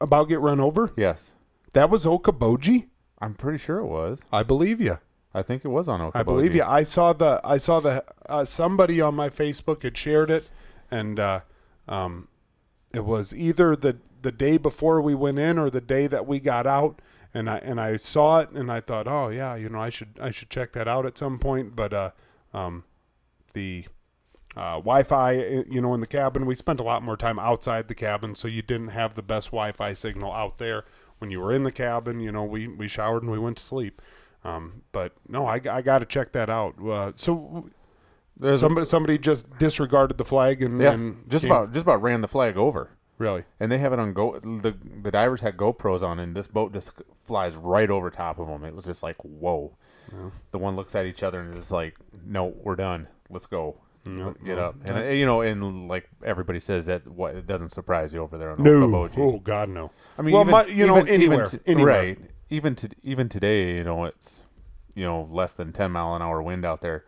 about get run over? Yes. That was Okoboji? I'm pretty sure it was. I believe you. I think it was on Okoboji. I believe you. I saw the I saw the uh, somebody on my Facebook had shared it, and uh, um, it was either the the day before we went in or the day that we got out, and I and I saw it and I thought, oh yeah, you know, I should I should check that out at some point. But uh, um, the uh, Wi-Fi, uh, you know, in the cabin, we spent a lot more time outside the cabin, so you didn't have the best Wi-Fi signal out there. When you were in the cabin, you know, we we showered and we went to sleep. Um, but no, I, I got to check that out. Uh, so There's a- somebody somebody just disregarded the flag and, yeah, and just came- about just about ran the flag over. Really. And they have it on go. The the divers had GoPros on, and this boat just flies right over top of them. It was just like whoa. The one looks at each other and is like, "No, we're done. Let's go. Get up." And uh, you know, and like everybody says that, what it doesn't surprise you over there on No, Okoboji. oh God, no. I mean, well, even, my, you know, even- anywhere, even anywhere. right? Even to even today, you know, it's you know less than ten mile an hour wind out there,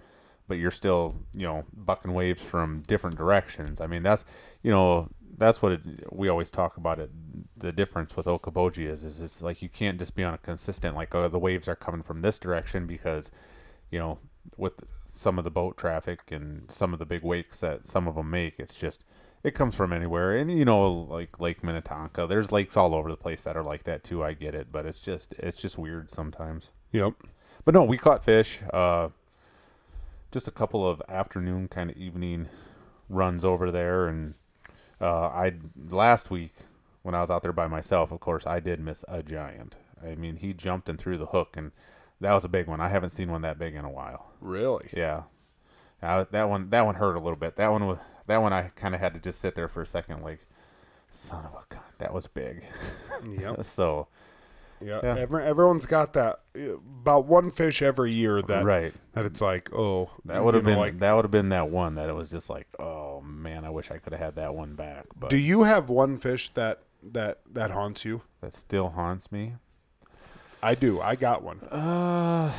but you're still you know bucking waves from different directions. I mean, that's you know that's what it, we always talk about. It the difference with Okoboji is is it's like you can't just be on a consistent like oh the waves are coming from this direction because you know with some of the boat traffic and some of the big wakes that some of them make, it's just It comes from anywhere, and you know, like Lake Minnetonka. There's lakes all over the place that are like that too. I get it, but it's just it's just weird sometimes. Yep. But no, we caught fish. Uh, just a couple of afternoon kind of evening runs over there, and uh, I last week when I was out there by myself, of course, I did miss a giant. I mean, he jumped and threw the hook, and that was a big one. I haven't seen one that big in a while. Really? Yeah, uh, that one that one hurt a little bit. That one was that one I kind of had to just sit there for a second, like, son of a gun, that was big. Yep. so Yeah. Yeah. Every, everyone's got that about one fish every year that right, that it's like, oh, that would have been like. that would have been that one that it was just like, oh man, I wish I could have had that one back. But Do you have one fish that that that haunts you? that still haunts me. I do. I got one. Uh,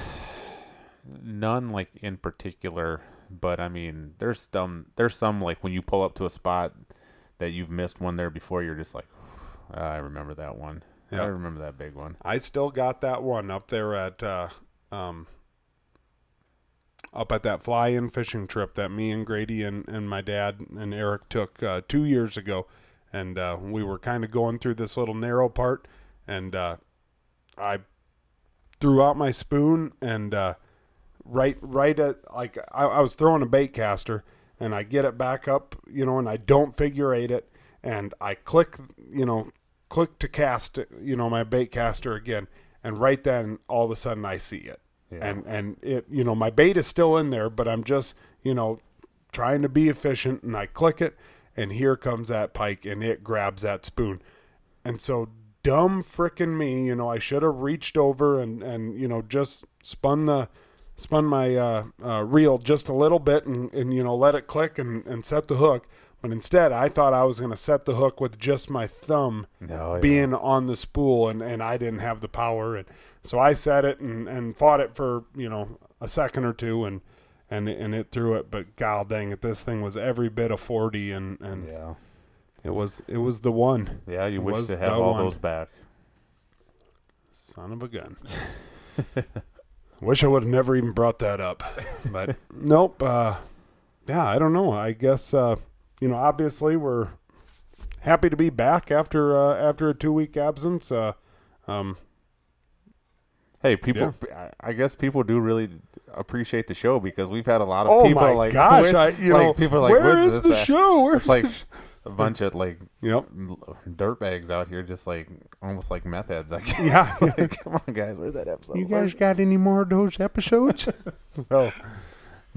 none like in particular, but I mean, there's some there's some like when you pull up to a spot that you've missed one there before, you're just like, "Ah, I remember that one. Yeah. I remember that big one. I still got that one up there at uh, um, up at that fly-in fishing trip that me and Grady and, and my dad and Eric took uh, two years ago, and uh, we were kind of going through this little narrow part, and uh, I threw out my spoon and uh, right right at like I, I was throwing a bait caster, and I get it back up, you know, and I don't figure eight it, and I click, you know, click to cast, you know, my bait caster again, and right then all of a sudden I see it, Yeah. and and it, you know, my bait is still in there, but I'm just, you know, trying to be efficient, and I click it, and here comes that pike, and it grabs that spoon, and so dumb frickin' me, you know, I should have reached over and and you know just spun the spun my uh, uh, reel just a little bit and, and you know let it click and, and set the hook. But instead, I thought I was going to set the hook with just my thumb No, yeah. being on the spool, and, and I didn't have the power, and so I set it and, and fought it for you know a second or two, and and and it threw it. But god dang it, this thing was every bit of forty, and and yeah, it was it was the one. yeah. You It wish to have all one. those back. Son of a gun. Wish I would have never even brought that up. But nope. Uh, yeah, I don't know. I guess uh, you know. Obviously, we're happy to be back after uh, after a two week absence. Uh, um, Hey, people. I I guess people do really appreciate the show because we've had a lot of oh people my like, gosh! "Where-" I you like, know people like, "Where's the show? Where's It's like the sh-" a bunch of like yep. dirt bags out here, just like almost like meth heads. Like, Yeah. like, come on, guys, where's that episode? You guys got any more of those episodes? oh,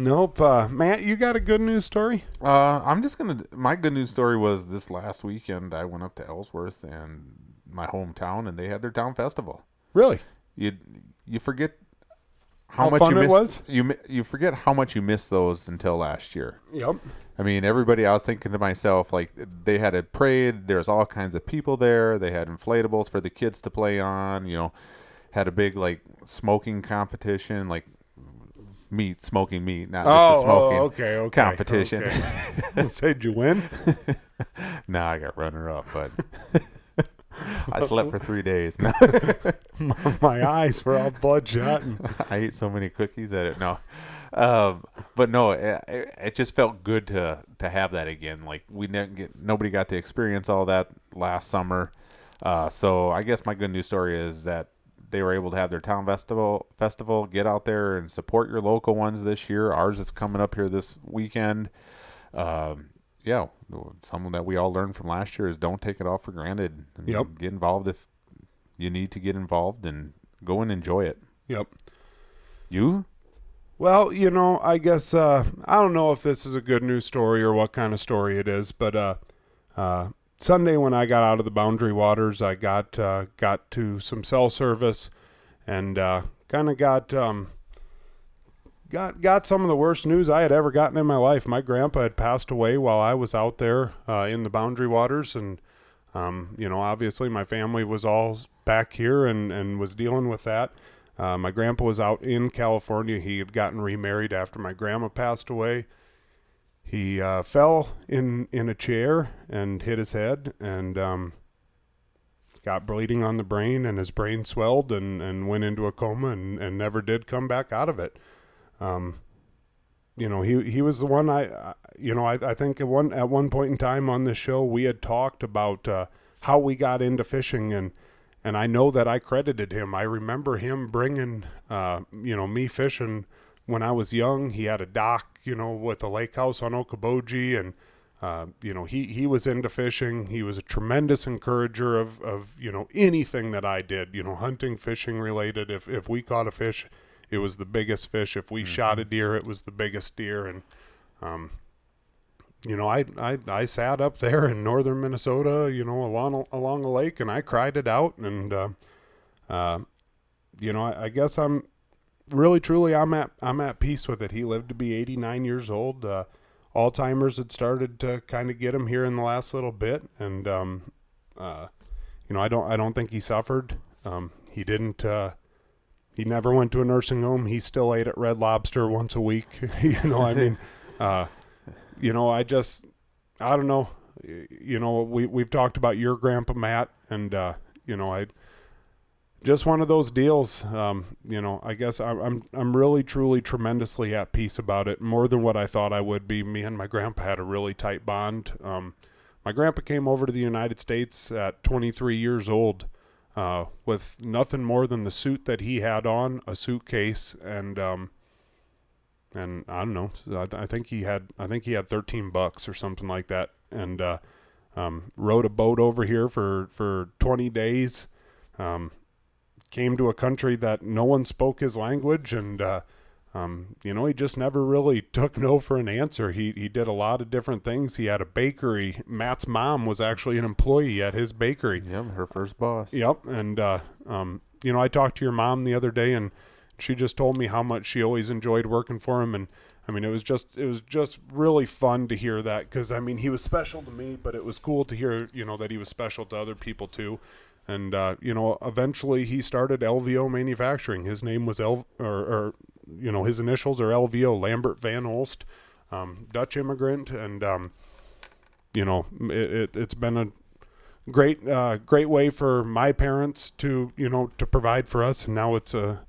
nope. Uh, Matt, you got a good news story? Uh, I'm just gonna. My good news story was this last weekend. I went up to Ellsworth and my hometown, and they had their town festival. Really? You you forget how, How much you it missed. was? You you forget how much you missed those until last year. Yep. I mean, everybody. I was thinking to myself, like they had a parade. There's all kinds of people there. They had inflatables for the kids to play on. You know, had a big like smoking competition, like meat smoking meat, not just a Oh, smoking oh, okay, okay. competition. okay. Say, did you win? nah, I got runner up, but I slept for three days. No, My eyes were all bloodshot. And, I ate so many cookies that it no. Um, but no, it, it it just felt good to to have that again. Like we didn't get nobody got to experience all that last summer. Uh, so I guess my good news story is that they were able to have their town festival festival. Get out there and support your local ones this year. Ours is coming up here this weekend. Um, yeah, something that we all learned from last year is don't take it all for granted. I mean, Yep. Get involved if you need to get involved and go and enjoy it. yep. You? Well, you know, I guess uh, I don't know if this is a good news story or what kind of story it is, but uh, uh, Sunday when I got out of the Boundary Waters, I got uh, got to some cell service and uh, kind of got um, got got some of the worst news I had ever gotten in my life. My grandpa had passed away while I was out there uh, in the Boundary Waters, and um, you know, obviously my family was all back here and and was dealing with that. Uh, my grandpa was out in California. He had gotten remarried after my grandma passed away. He uh, fell in in a chair and hit his head and um, got bleeding on the brain, and his brain swelled and, and went into a coma and, and never did come back out of it. Um, you know, he he was the one I, you know, I, I think at one at one point in time on the show we had talked about uh, how we got into fishing and and I know that I credited him. I remember him bringing uh, you know me fishing when I was young. He had a dock, you know, with a lake house on Okoboji and. Uh, you know, he, he was into fishing. He was a tremendous encourager of, of, you know, anything that I did, you know, hunting, fishing related. If, if we caught a fish, it was the biggest fish. If we shot a deer, it was the biggest deer. And, um, you know, I, I, I sat up there in northern Minnesota, you know, along, along a lake and I cried it out. And, uh, uh, you know, I, I guess I'm really, truly, I'm at, I'm at peace with it. He lived to be 89 years old. Uh, Alzheimer's had started to kind of get him here in the last little bit, and um, uh, you know, I don't, I don't think he suffered. Um, he didn't. Uh, he never went to a nursing home. He still ate at Red Lobster once a week. you know, I mean, uh, you know, I just, I don't know. You know, we we've talked about your grandpa Matt, and uh, you know, I just one of those deals. Um, you know, I guess I'm, I'm I'm really truly tremendously at peace about it, more than what I thought I would be. Me and my grandpa had a really tight bond. Um, my grandpa came over to the United States at 23 years old, uh, with nothing more than the suit that he had on, a suitcase, and um, and I don't know. I, th- I think he had I think he had 13 bucks or something like that, and uh, um, rode a boat over here for for 20 days. Um, came to a country that no one spoke his language and uh, um, you know he just never really took no for an answer. He, he did a lot of different things. He had a bakery. Matt's mom was actually an employee at his bakery. Yep, her first boss. Yep, and uh, um, you know, I talked to your mom the other day, and she just told me how much she always enjoyed working for him, and I mean, it was just it was just really fun to hear that because I mean, he was special to me, but it was cool to hear you know that he was special to other people too, and uh, you know, eventually he started LVO Manufacturing. His name was L or, or you know his initials are LVO, Lambert Van Olst, um, Dutch immigrant, and um, you know, it, it, it's been a great uh, great way for my parents to you know to provide for us. And now it's a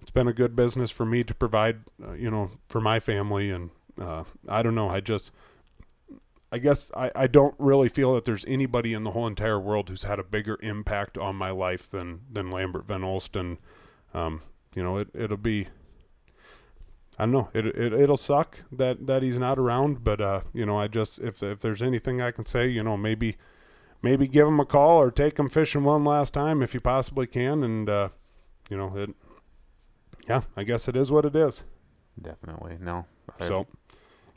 it's been a good business for me to provide uh, you know for my family. And uh, I don't know. I just I guess I, I don't really feel that there's anybody in the whole entire world who's had a bigger impact on my life than than Lambert Van Olsten um, you know it it'll be I don't know. It, it it'll suck that that he's not around, but uh, you know, I just if if there's anything I can say, you know, maybe maybe give him a call or take him fishing one last time if you possibly can, and uh, you know, it. Yeah, I guess it is what it is. Definitely. No. I- So,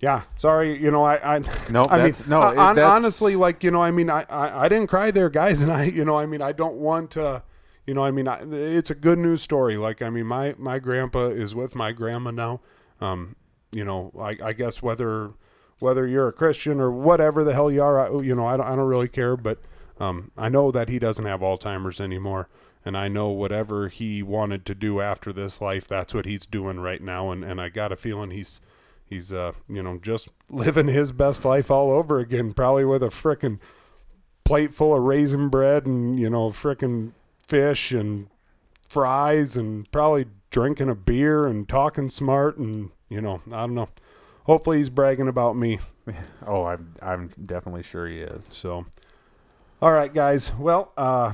yeah, sorry, you know, I, I No, I that's- mean, no, uh, it- hon- that's- honestly, like you know, I mean, I, I, I didn't cry there, guys, and I, you know, I mean, I don't want to, you know, I mean, I, it's a good news story. Like, I mean, my my grandpa is with my grandma now. Um, you know, I, I guess whether whether you're a Christian or whatever the hell you are, I, you know, I don't, I don't really care, but um, I know that he doesn't have Alzheimer's anymore. And I know whatever he wanted to do after this life, that's what he's doing right now. And, and I got a feeling he's he's uh you know just living his best life all over again probably with a frickin' plate full of raisin bread and you know frickin' fish and fries and probably drinking a beer and talking smart and you know i don't know. Hopefully he's bragging about me. Oh, I'm I'm definitely sure he is. so all right guys. Well uh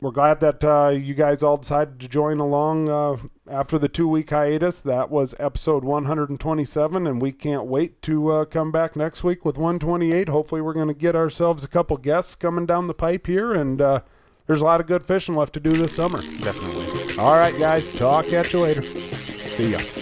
we're glad that uh, you guys all decided to join along uh, after the two week hiatus. That was episode 127, and we can't wait to uh, come back next week with 128. Hopefully, we're going to get ourselves a couple guests coming down the pipe here, and uh, there's a lot of good fishing left to do this summer. Definitely. All right, guys, talk at you later. See ya.